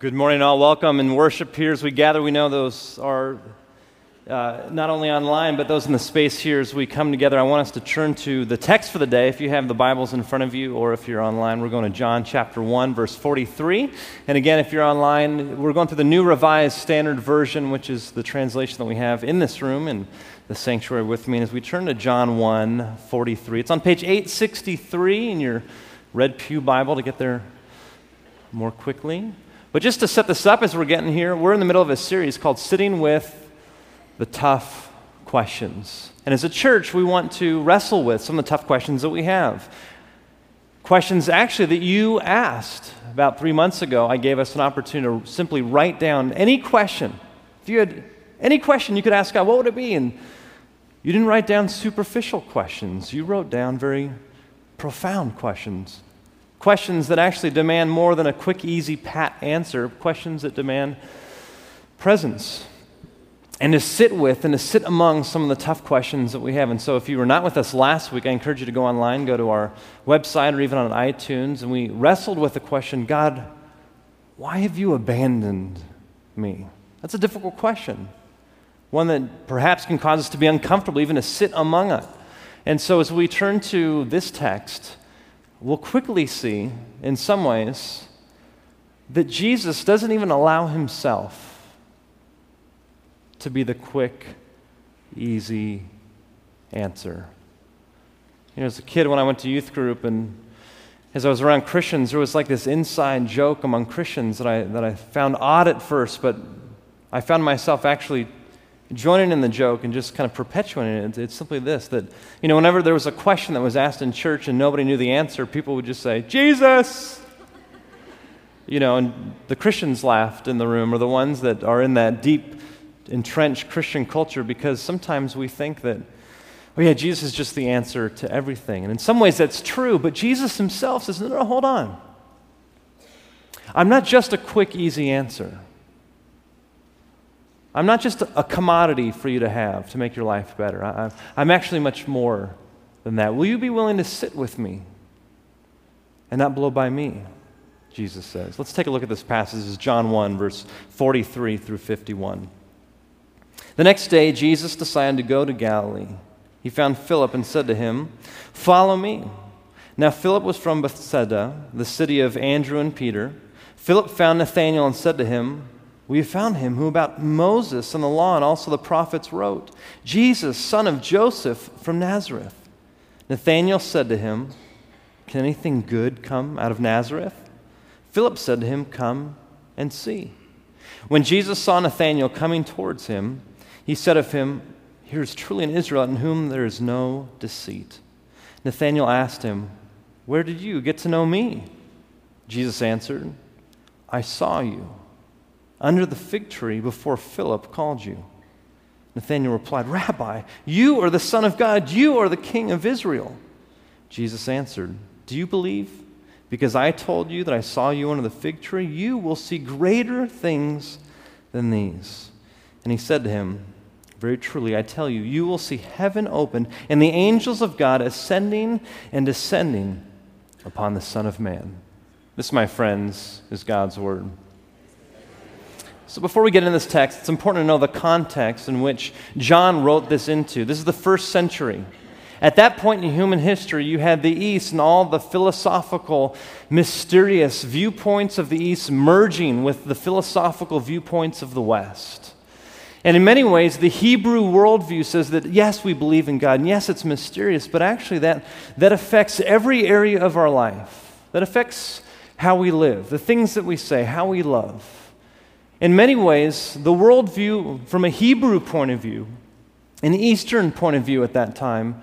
Good morning, all. Welcome and worship here as we gather. We know those are uh, not only online, but those in the space here as we come together. I want us to turn to the text for the day. If you have the Bibles in front of you, or if you're online, we're going to John chapter 1, verse 43. And again, if you're online, we're going through the New Revised Standard Version, which is the translation that we have in this room and the sanctuary with me. And as we turn to John 1, 43, it's on page 863 in your Red Pew Bible to get there more quickly. But just to set this up as we're getting here, we're in the middle of a series called Sitting with the Tough Questions. And as a church, we want to wrestle with some of the tough questions that we have. Questions actually that you asked about three months ago. I gave us an opportunity to simply write down any question. If you had any question you could ask God, what would it be? And you didn't write down superficial questions, you wrote down very profound questions. Questions that actually demand more than a quick, easy, pat answer, questions that demand presence. And to sit with and to sit among some of the tough questions that we have. And so, if you were not with us last week, I encourage you to go online, go to our website or even on iTunes. And we wrestled with the question God, why have you abandoned me? That's a difficult question. One that perhaps can cause us to be uncomfortable, even to sit among it. And so, as we turn to this text, we'll quickly see, in some ways, that Jesus doesn't even allow himself to be the quick, easy answer. You know, as a kid, when I went to youth group and as I was around Christians, there was like this inside joke among Christians that I, that I found odd at first, but I found myself actually joining in the joke and just kind of perpetuating it. It's simply this that, you know, whenever there was a question that was asked in church and nobody knew the answer, people would just say, Jesus! You know, and the Christians laughed in the room, or the ones that are in that deep, entrenched Christian culture, because sometimes we think that, oh, yeah, Jesus is just the answer to everything. And in some ways that's true, but Jesus himself says, no, no, hold on. I'm not just a quick, easy answer. I'm not just a commodity for you to have to make your life better. I, am actually much more than that. Will you be willing to sit with me and not blow by me? Jesus says. Let's take a look at this passage. This is John 1, verse 43 through 51. The next day, Jesus decided to go to Galilee. He found Philip and said to him, Follow me. Now, Philip was from Bethsaida, the city of Andrew and Peter. Philip found Nathanael and said to him, we have found him who about Moses and the law and also the prophets wrote Jesus, son of Joseph from Nazareth. Nathanael said to him, Can anything good come out of Nazareth? Philip said to him, Come and see. When Jesus saw Nathanael coming towards him, he said of him, Here is truly an Israelite in whom there is no deceit. Nathanael asked him, Where did you get to know me? Jesus answered, I saw you under the fig tree before Philip called you. Nathanael replied, Rabbi, you are the Son of God, you are the King of Israel. Jesus answered, Do you believe? Because I told you that I saw you under the fig tree, you will see greater things than these. And he said to him, Very truly, I tell you, you will see heaven opened and the angels of God ascending and descending upon the Son of Man. This, my friends, is God's word. So, before we get into this text, it's important to know the context in which John wrote this into. This is the first century. At that point in human history, you had the East and all the philosophical, mysterious viewpoints of the East merging with the philosophical viewpoints of the West. And in many ways, the Hebrew worldview says that yes, we believe in God, and yes, it's mysterious, but actually that, that affects every area of our life. That affects how we live, the things that we say, how we love. In many ways, the worldview, from a Hebrew point of view, an Eastern point of view at that time,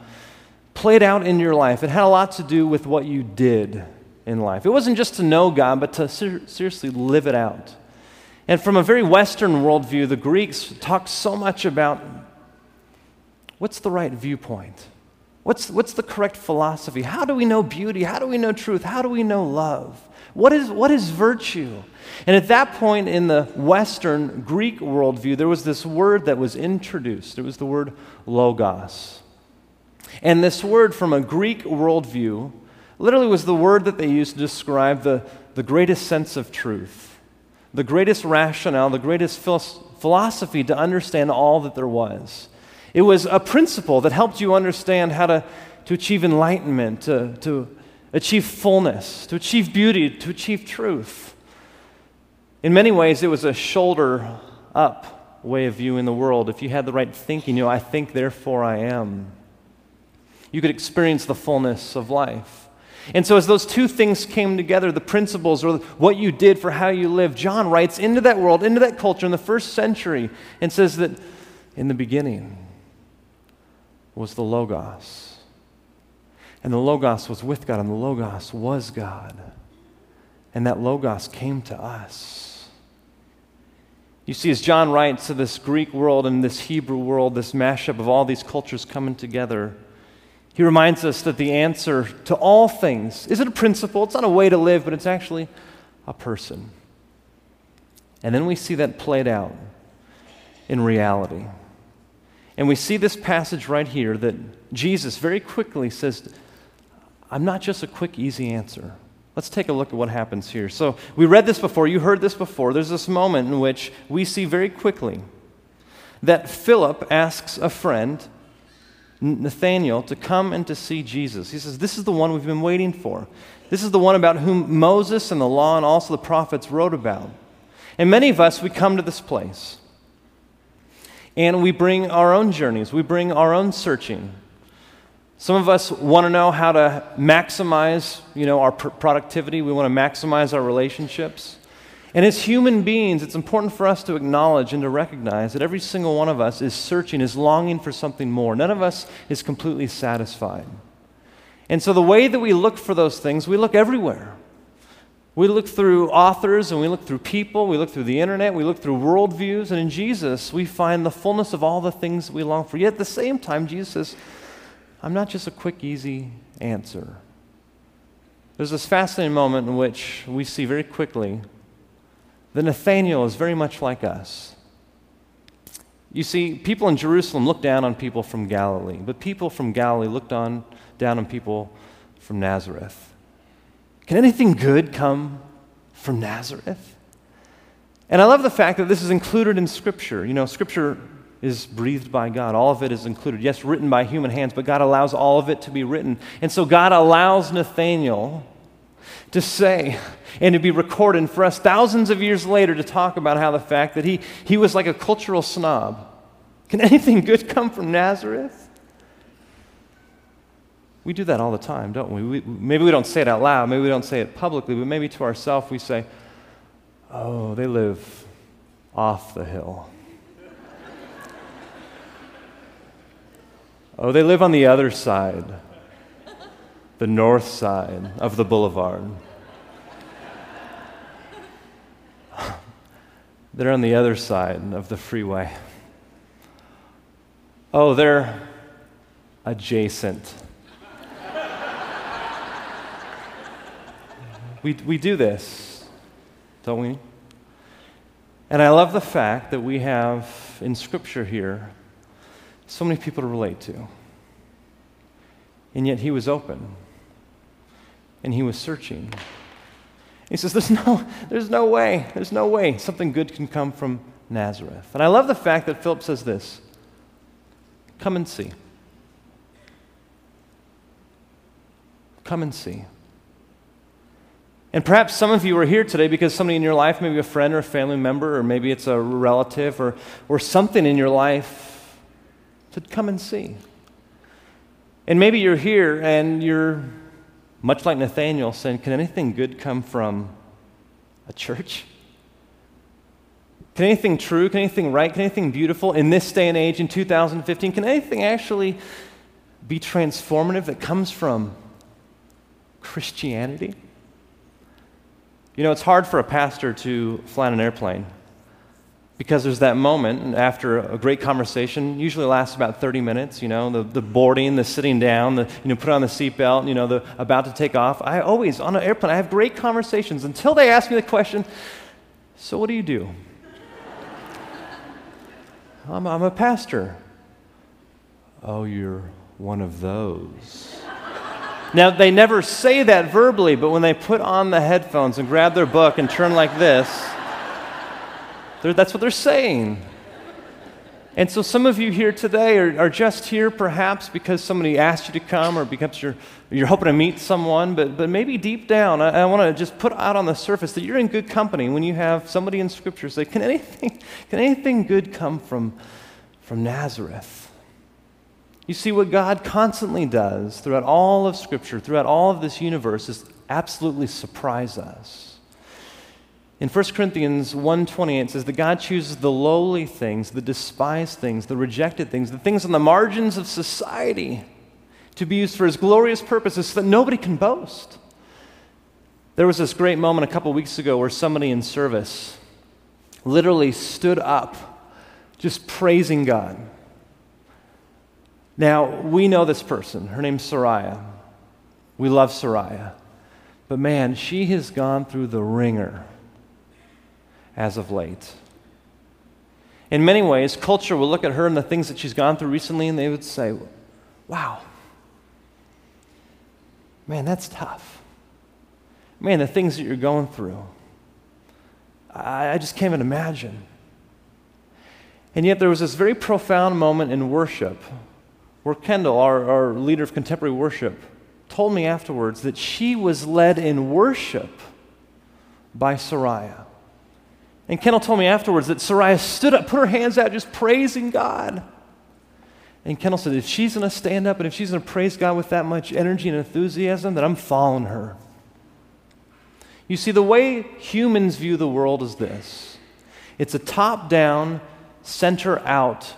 played out in your life. It had a lot to do with what you did in life. It wasn't just to know God, but to ser- seriously live it out. And from a very Western worldview, the Greeks talked so much about what's the right viewpoint? What's, what's the correct philosophy? How do we know beauty? How do we know truth? How do we know love? What is, what is virtue? And at that point in the Western Greek worldview, there was this word that was introduced. It was the word logos. And this word from a Greek worldview literally was the word that they used to describe the, the greatest sense of truth, the greatest rationale, the greatest philosophy to understand all that there was. It was a principle that helped you understand how to, to achieve enlightenment, to, to achieve fullness, to achieve beauty, to achieve truth. In many ways, it was a shoulder up way of viewing the world. If you had the right thinking, you know, I think, therefore I am. You could experience the fullness of life. And so, as those two things came together, the principles or what you did for how you lived, John writes into that world, into that culture in the first century, and says that in the beginning was the Logos. And the Logos was with God, and the Logos was God. And that Logos came to us. You see, as John writes to this Greek world and this Hebrew world, this mashup of all these cultures coming together, he reminds us that the answer to all things isn't a principle, it's not a way to live, but it's actually a person. And then we see that played out in reality. And we see this passage right here that Jesus very quickly says, I'm not just a quick, easy answer. Let's take a look at what happens here. So, we read this before, you heard this before. There's this moment in which we see very quickly that Philip asks a friend Nathanael to come and to see Jesus. He says, This is the one we've been waiting for. This is the one about whom Moses and the law and also the prophets wrote about. And many of us, we come to this place and we bring our own journeys, we bring our own searching. Some of us want to know how to maximize, you know, our pr- productivity. We want to maximize our relationships. And as human beings, it's important for us to acknowledge and to recognize that every single one of us is searching, is longing for something more. None of us is completely satisfied. And so, the way that we look for those things, we look everywhere. We look through authors and we look through people, we look through the internet, we look through worldviews, and in Jesus, we find the fullness of all the things that we long for. Yet at the same time, Jesus I'm not just a quick, easy answer. There's this fascinating moment in which we see very quickly that Nathanael is very much like us. You see, people in Jerusalem looked down on people from Galilee, but people from Galilee looked on, down on people from Nazareth. Can anything good come from Nazareth? And I love the fact that this is included in Scripture. You know, Scripture is breathed by God. All of it is included. Yes, written by human hands, but God allows all of it to be written. And so God allows Nathanael to say and to be recorded for us thousands of years later to talk about how the fact that he, he was like a cultural snob. Can anything good come from Nazareth? We do that all the time, don't we? we? Maybe we don't say it out loud, maybe we don't say it publicly, but maybe to ourselves we say, oh, they live off the hill. Oh, they live on the other side, the north side of the boulevard. They're on the other side of the freeway. Oh, they're adjacent. we, we do this, don't we? And I love the fact that we have in Scripture here so many people to relate to. And yet he was open, and he was searching. He says, there's no, there's no way, there's no way something good can come from Nazareth. And I love the fact that Philip says this come and see. Come and see. And perhaps some of you are here today because somebody in your life, maybe a friend or a family member, or maybe it's a relative or, or something in your life, said, Come and see. And maybe you're here and you're much like Nathanael saying, Can anything good come from a church? Can anything true, can anything right, can anything beautiful in this day and age in 2015, can anything actually be transformative that comes from Christianity? You know, it's hard for a pastor to fly on an airplane because there's that moment after a great conversation usually lasts about 30 minutes you know the, the boarding the sitting down the you know put on the seatbelt you know the about to take off. I always on an airplane i have great conversations until they ask me the question so what do you do? I'm, I'm a pastor. Oh you're one of those. Now they never say that verbally but when they put on the headphones and grab their book and turn like this They're, that's what they're saying. And so some of you here today are, are, just here perhaps because somebody asked you to come or because you're, you're hoping to meet someone, but, but maybe deep down, I, I want to just put out on the surface that you're in good company when you have somebody in Scripture say, Can anything, can anything good come from, from Nazareth? You see, what God constantly does throughout all of Scripture, throughout all of this universe, is absolutely surprise us. In 1 Corinthians 1:28 it says that God chooses the lowly things, the despised things, the rejected things, the things on the margins of society to be used for his glorious purposes so that nobody can boast. There was this great moment a couple weeks ago where somebody in service literally stood up just praising God. Now, we know this person. Her name's Soraya. We love Soraya. But man, she has gone through the wringer as of late. In many ways, culture will look at her and the things that she's gone through recently and they would say, wow, man, that's tough. Man, the things that you're going through, I, I just can't even imagine. And yet, there was this very profound moment in worship where Kendall, our, our leader of contemporary worship, told me afterwards that she was led in worship by Soraya. And Kendall told me afterwards that Soraya stood up, put her hands out, just praising God. And Kendall said, if she's going to stand up and if she's going to praise God with that much energy and enthusiasm, then I'm following her. You see, the way humans view the world is this it's a top down, center out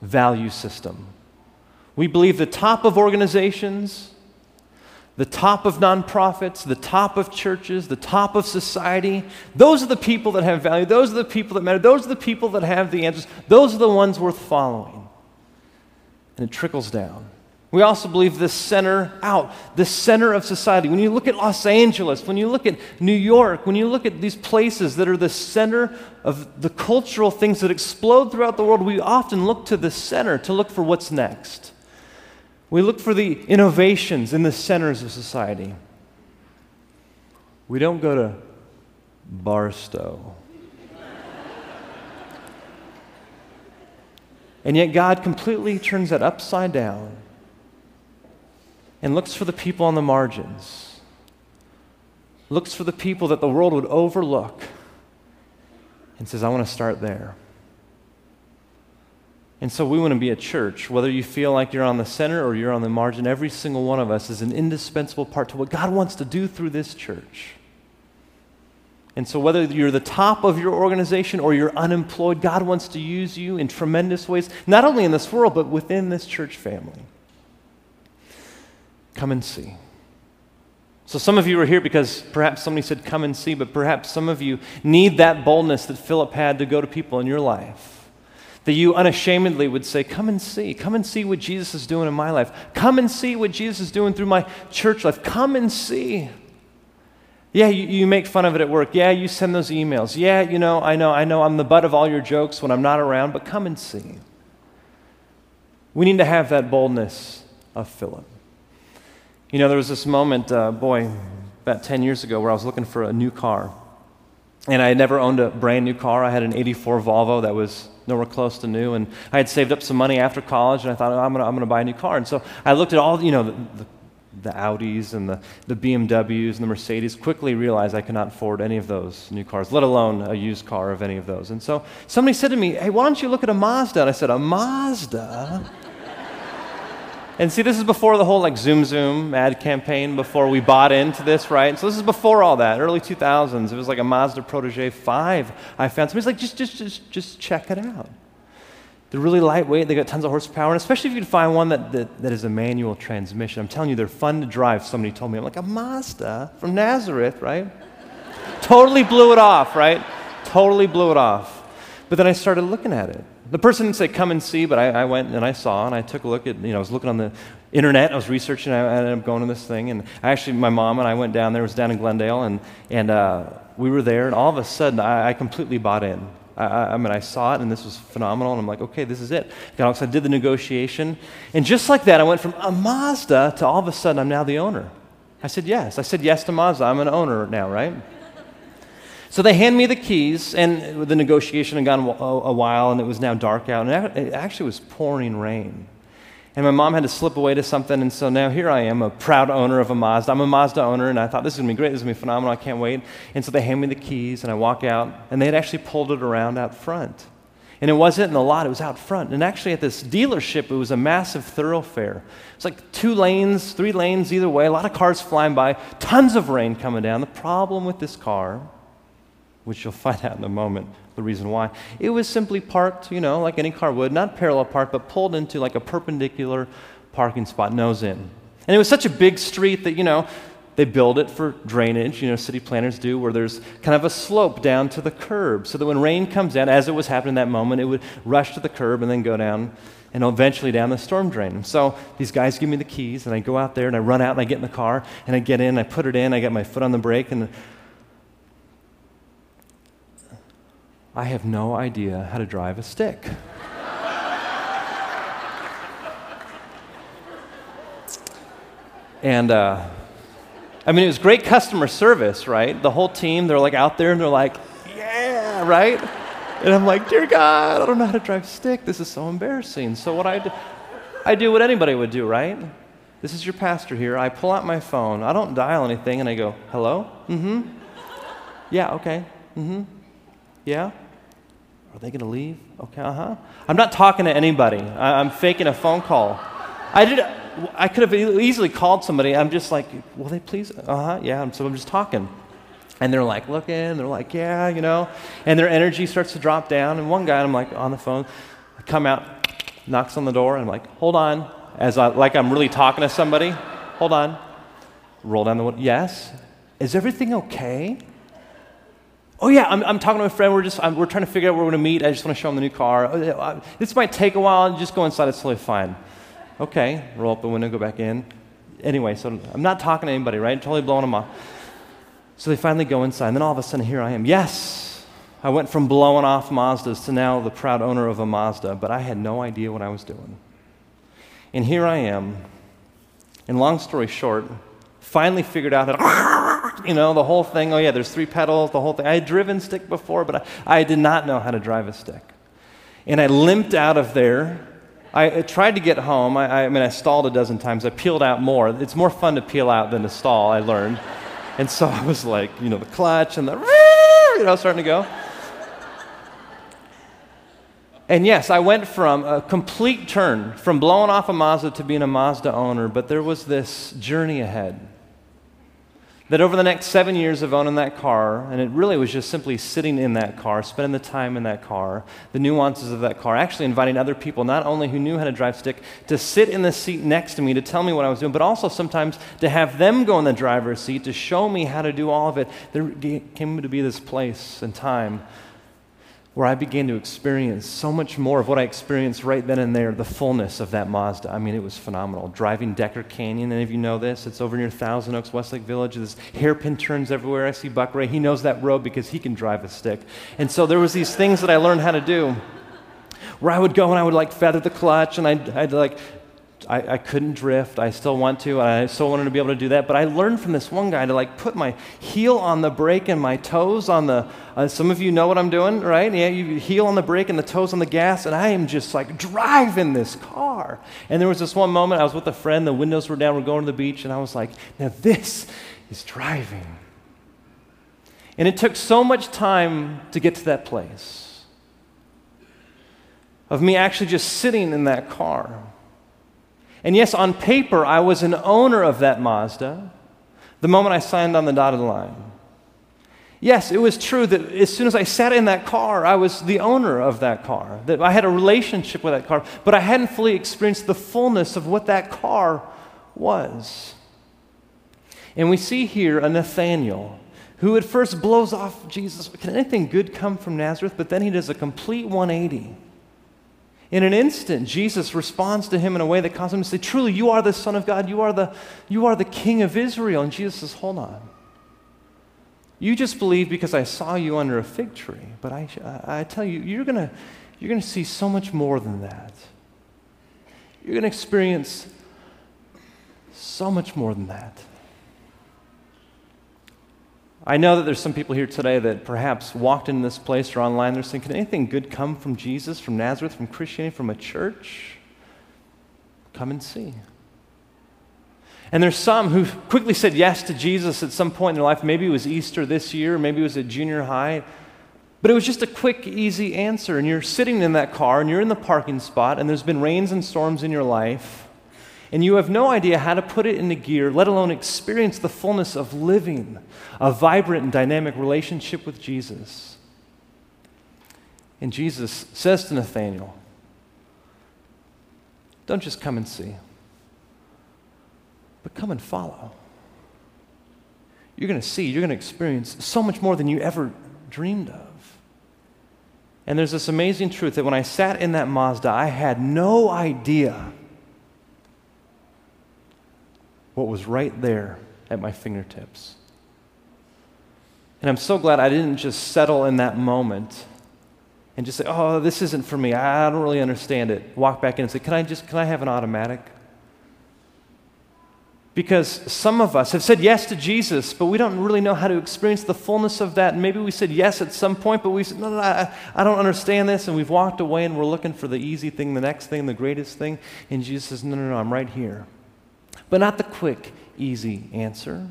value system. We believe the top of organizations, the top of nonprofits, the top of churches, the top of society. Those are the people that have value. Those are the people that matter. Those are the people that have the answers. Those are the ones worth following. And it trickles down. We also believe the center out, the center of society. When you look at Los Angeles, when you look at New York, when you look at these places that are the center of the cultural things that explode throughout the world, we often look to the center to look for what's next. We look for the innovations in the centers of society. We don't go to Barstow. and yet, God completely turns that upside down and looks for the people on the margins, looks for the people that the world would overlook, and says, I want to start there. And so we want to be a church. Whether you feel like you're on the center or you're on the margin, every single one of us is an indispensable part to what God wants to do through this church. And so, whether you're the top of your organization or you're unemployed, God wants to use you in tremendous ways, not only in this world, but within this church family. Come and see. So, some of you are here because perhaps somebody said, Come and see, but perhaps some of you need that boldness that Philip had to go to people in your life that you unashamedly would say, Come and see. Come and see what Jesus is doing in my life. Come and see what Jesus is doing through my church life. Come and see. Yeah, you, you, make fun of it at work. Yeah, you send those emails. Yeah, you know, I know, I know I'm the butt of all your jokes when I'm not around, but come and see. We need to have that boldness of Philip. You know, there was this moment, uh, boy, about 10 years ago, where I was looking for a new car. And I had never owned a brand new car. I had an 84 Volvo that was nowhere close to new. And I had saved up some money after college, and I thought, oh, I'm going to buy a new car. And so I looked at all, you know, the, the, the Audis and the, the BMWs and the Mercedes, quickly realized I could not afford any of those new cars, let alone a used car of any of those. And so somebody said to me, hey, why don't you look at a Mazda? And I said, a Mazda? And see, this is before the whole like Zoom Zoom ad campaign, before we bought into this, right? So this is before all that, early 2000s. It was like a Mazda Protege 5 I found. Somebody's like, just, just, just, just check it out. They're really lightweight, they got tons of horsepower, and especially if you can find one that, that, that is a manual transmission. I'm telling you, they're fun to drive, somebody told me. I'm like, a Mazda from Nazareth, right? totally blew it off, right? Totally blew it off. But then I started looking at it. The person didn't say, come and see, but I, I, went and I saw and I took a look at, you know, I was looking on the internet, I was researching, I ended up going to this thing. And actually, my mom and I went down there, it was down in Glendale, and, and uh, we were there, and all of a sudden, I, I completely bought in. I, I, mean, I saw it, and this was phenomenal, and I'm like, okay, this is it. Got excited, did the negotiation, and just like that, I went from a Mazda to all of a sudden, I'm now the owner. I said yes. I said yes to Mazda. I'm an owner now, right? So they hand me the keys, and the negotiation had gone a, while, and it was now dark out, and it actually was pouring rain. And my mom had to slip away to something, and so now here I am, a proud owner of a Mazda. I'm a Mazda owner, and I thought this is gonna be great, this is gonna be phenomenal, I can't wait. And so they hand me the keys, and I walk out, and they had actually pulled it around out front. And it wasn't in the lot, it was out front. And actually, at this dealership, it was a massive thoroughfare. It's like two lanes, three lanes either way, a lot of cars flying by, tons of rain coming down. The problem with this car, which you'll find out in a moment, the reason why, it was simply parked, you know, like any car would, not parallel parked, but pulled into like a perpendicular parking spot, nose in. And it was such a big street that, you know, they build it for drainage, you know, city planners do, where there's kind of a slope down to the curb so that when rain comes down, as it was happening that moment, it would rush to the curb and then go down and eventually down the storm drain. So these guys give me the keys, and I go out there and I run out and I get in the car and I get in, I put it in, I got my foot on the brake, and I have no idea how to drive a stick. and, uh, I mean, it was great customer service, right? The whole team, they're like out there and they're like, yeah, right? And I'm like, dear God, I don't know how to drive a stick. This is so embarrassing. So what I do, I do what anybody would do, right? This is your pastor here. I pull out my phone. I don't dial anything, and I go, hello? Mm-hmm. Yeah, okay. Mm-hmm. Yeah? Are they going to leave? Okay, uh-huh. I'm not talking to anybody. I, I'm faking a phone call. I did I could have easily called somebody. I'm just like, will they please? Uh huh, yeah. So I'm just talking. And they're like looking, they're like, yeah, you know. And their energy starts to drop down. And one guy, I'm like on the phone, I come out, knocks on the door, and I'm like, hold on. As I, like I'm really talking to somebody. Hold on. Roll down the window. Yes. Is everything okay? Oh, yeah, I'm, I'm talking to a friend. We're just, I'm, we're trying to figure out where we're going to meet. I just want to show him the new car. Oh, this might take a while. Just go inside. It's totally fine. Okay, roll up the window, go back in. Anyway, so I'm not talking to anybody, right? Totally blowing them off. So they finally go inside, and then all of a sudden, here I am. Yes, I went from blowing off Mazdas to now the proud owner of a Mazda, but I had no idea what I was doing. And here I am, and long story short, finally figured out that, you know, the whole thing. Oh, yeah, there's three pedals, the whole thing. I had driven stick before, but I, I did not know how to drive a stick. And I limped out of there I tried to get home. I, I, mean, I stalled a dozen times. I peeled out more. It's more fun to peel out than to stall, I learned. And so I was like, you know, the clutch and the, you know, starting to go. And yes, I went from a complete turn from blowing off a Mazda to being a Mazda owner, but there was this journey ahead that over the next seven years of owning that car, and it really was just simply sitting in that car, spending the time in that car, the nuances of that car, actually inviting other people, not only who knew how to drive stick, to sit in the seat next to me to tell me what I was doing, but also sometimes to have them go in the driver's seat to show me how to do all of it. There came to be this place and time where I began to experience so much more of what I experienced right then and there, the fullness of that Mazda. I mean, it was phenomenal. Driving Decker Canyon, any of you know this? It's over near Thousand Oaks, Westlake Village. There's hairpin turns everywhere. I see Buck Ray. He knows that road because he can drive a stick. And so there was these things that I learned how to do where I would go and I would like feather the clutch and I'd, I'd like I, I, couldn't drift. I still want to. And I still wanted to be able to do that. But I learned from this one guy to like put my heel on the brake and my toes on the. Uh, some of you know what I'm doing, right? Yeah, you heel on the brake and the toes on the gas, and I am just like driving this car. And there was this one moment I was with a friend. The windows were down. We're going to the beach, and I was like, "Now this is driving." And it took so much time to get to that place of me actually just sitting in that car and yes, on paper, I was an owner of that Mazda the moment I signed on the dotted line. Yes, it was true that as soon as I sat in that car, I was the owner of that car, that I had a relationship with that car, but I hadn't fully experienced the fullness of what that car was. And we see here a Nathanael who at first blows off Jesus. Can anything good come from Nazareth? But then he does a complete 180 in an instant, Jesus responds to him in a way that causes him to say, Truly, you are the Son of God. You are the, you are the King of Israel. And Jesus says, Hold on. You just believe because I saw you under a fig tree. But I, I tell you, you're going you're going to see so much more than that. You're going to experience so much more than that. I know that there's some people here today that perhaps walked in this place or online. They're saying, Can anything good come from Jesus, from Nazareth, from Christianity, from a church? Come and see. And there's some who quickly said yes to Jesus at some point in their life. Maybe it was Easter this year, maybe it was at junior high. But it was just a quick, easy answer. And you're sitting in that car and you're in the parking spot, and there's been rains and storms in your life, and you have no idea how to put it into gear, let alone experience the fullness of living a vibrant and dynamic relationship with Jesus. And Jesus says to Nathanael, Don't just come and see but come and follow. You're going to see, you're going to experience so much more than you ever dreamed of. And there's this amazing truth that when I sat in that Mazda, I had no idea what was right there at my fingertips. And I'm so glad I didn't just settle in that moment and just say, oh, this isn't for me. I don't really understand it. Walk back in and say, can I just, can I have an automatic? Because some of us have said yes to Jesus, but we don't really know how to experience the fullness of that. Maybe we said yes at some point, but we said, no, no, I, I don't understand this. And we've walked away and we're looking for the easy thing, the next thing, the greatest thing. And Jesus says, no, no, no, I'm right here. But not the quick, easy answer.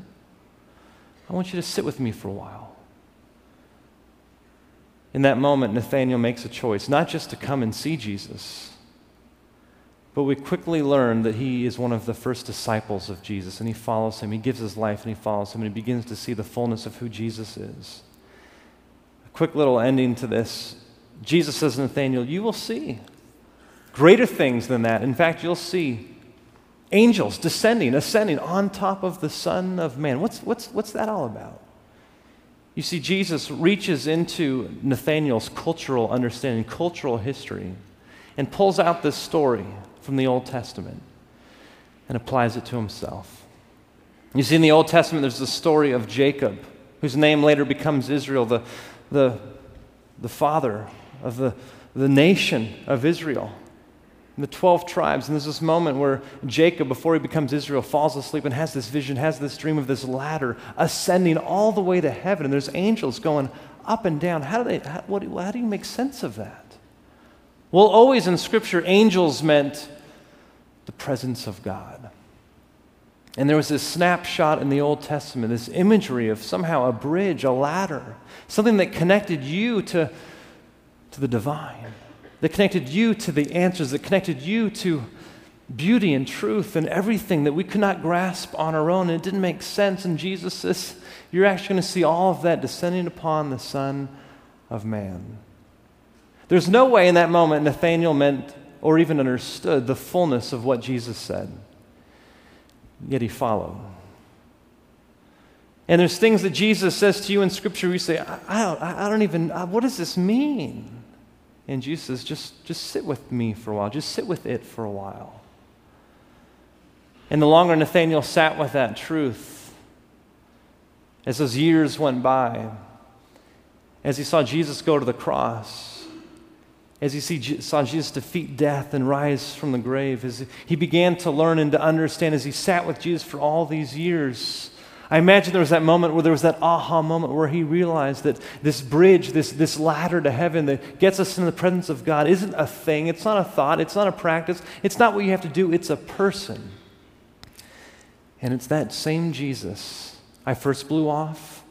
I want you to sit with me for a while. In that moment, Nathanael makes a choice, not just to come and see Jesus but we quickly learn that he is one of the first disciples of Jesus, and he follows him. He gives his life and he follows him, and he begins to see the fullness of who Jesus is. A quick little ending to this Jesus says to Nathanael, You will see greater things than that. In fact, you'll see angels descending, ascending on top of the Son of Man. What's, what's, what's that all about? You see, Jesus reaches into Nathanael's cultural understanding, cultural history, and pulls out this story from the Old Testament and applies it to himself. You see, in the Old Testament, there's the story of Jacob, whose name later becomes Israel, the, the, the father of the, the nation of Israel, the 12 tribes. And there's this moment where Jacob, before he becomes Israel, falls asleep and has this vision, has this dream of this ladder ascending all the way to heaven. And there's angels going up and down. How do, they, how, what, how do you make sense of that? Well, always in Scripture, angels meant the presence of God. And there was this snapshot in the Old Testament, this imagery of somehow a bridge, a ladder, something that connected you to, to the divine, that connected you to the answers, that connected you to beauty and truth and everything that we could not grasp on our own. And it didn't make sense. And Jesus says, You're actually going to see all of that descending upon the Son of Man. There's no way in that moment Nathanael meant or even understood the fullness of what Jesus said. Yet he followed. And there's things that Jesus says to you in Scripture, you say, I, I, don't, I don't even, what does this mean? And Jesus says, just, just sit with me for a while. Just sit with it for a while. And the longer Nathanael sat with that truth, as those years went by, as he saw Jesus go to the cross, as he see, saw Jesus defeat death and rise from the grave, as he began to learn and to understand as he sat with Jesus for all these years. I imagine there was that moment where there was that aha moment where he realized that this bridge, this, this ladder to heaven that gets us in the presence of God isn't a thing, it's not a thought, it's not a practice, it's not what you have to do, it's a person. And it's that same Jesus. I first blew off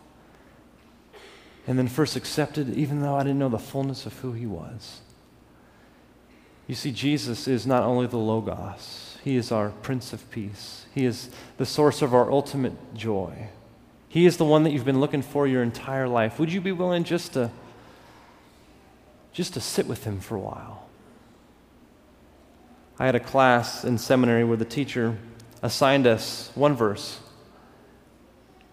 and then first accepted, even though I didn't know the fullness of who he was. You see, Jesus is not only the Logos, He is our Prince of Peace. He is the source of our ultimate joy. He is the one that you've been looking for your entire life. Would you be willing just to, just to sit with Him for a while? I had a class in seminary where the teacher assigned us one verse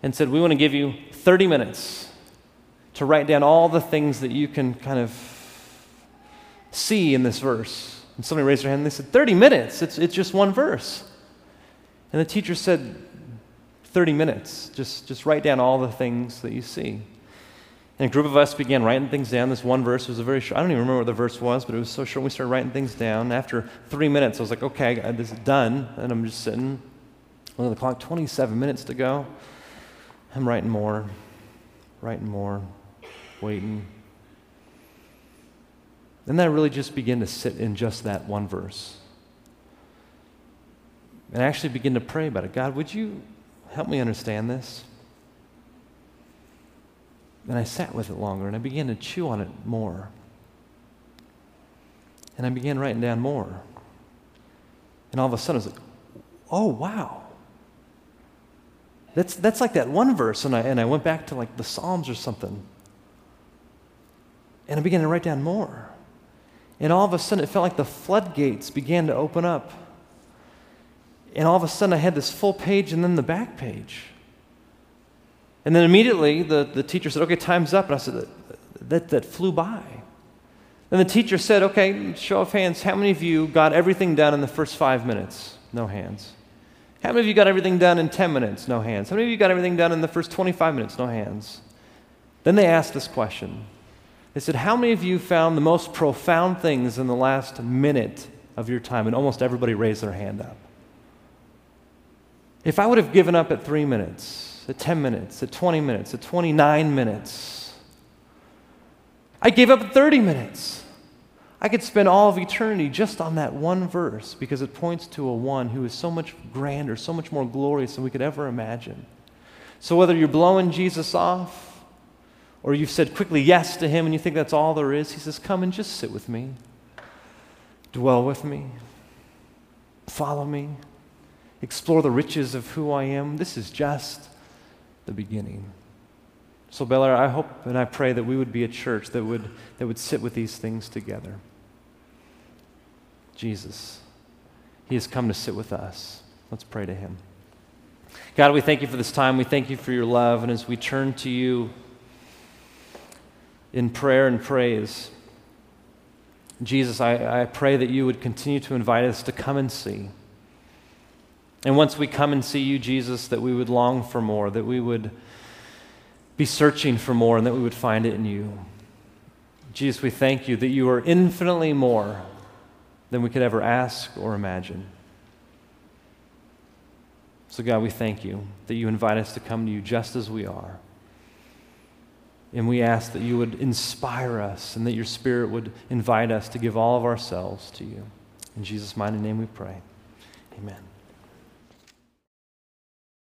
and said, We want to give you 30 minutes to write down all the things that you can kind of see in this verse? And somebody raised their hand and they said, 30 minutes. It's, it's just one verse. And the teacher said, 30 minutes. Just, just write down all the things that you see. And a group of us began writing things down. This one verse was a very short, I don't even remember what the verse was, but it was so short. We started writing things down. After three minutes, I was like, okay, this is done. And I'm just sitting, looking at the clock, 27 minutes to go. I'm writing more. writing more, waiting. And then I really just begin to sit in just that one verse. And I actually begin to pray about it. God, would you help me understand this? And I sat with it longer and I began to chew on it more. And I began writing down more. And all of a sudden, I was like, oh, wow. That's, that's like that one verse. And I, and I went back to like the Psalms or something. And I began to write down more. And all of a sudden, it felt like the floodgates began to open up. And all of a sudden, I had this full page and then the back page. And then immediately, the, the teacher said, Okay, time's up. And I said, That, that flew by. And the teacher said, Okay, show of hands, how many of you got everything done in the first five minutes? No hands. How many of you got everything done in 10 minutes? No hands. How many of you got everything done in the first 25 minutes? No hands. Then they asked this question. They said, How many of you found the most profound things in the last minute of your time? And almost everybody raised their hand up. If I would have given up at three minutes, at 10 minutes, at 20 minutes, at 29 minutes, I gave up at 30 minutes. I could spend all of eternity just on that one verse because it points to a one who is so much grander, so much more glorious than we could ever imagine. So whether you're blowing Jesus off or you've said quickly yes to him and you think that's all there is, he says, Come and just sit with me, dwell with me, follow me, explore the riches of who I am. This is just the beginning. So, Bel I hope and I pray that we would be a church that would, that would sit with these things together. Jesus. He has come to sit with us. Let's pray to him. God, we thank you for this time. We thank you for your love. And as we turn to you in prayer and praise, Jesus, I, I pray that you would continue to invite us to come and see. And once we come and see you, Jesus, that we would long for more, that we would be searching for more, and that we would find it in you. Jesus, we thank you that you are infinitely more than we could ever ask or imagine. So, God, we thank you that you invite us to come to you just as we are. And we ask that you would inspire us and that your Spirit would invite us to give all of ourselves to you. In Jesus' mighty name we pray. Amen.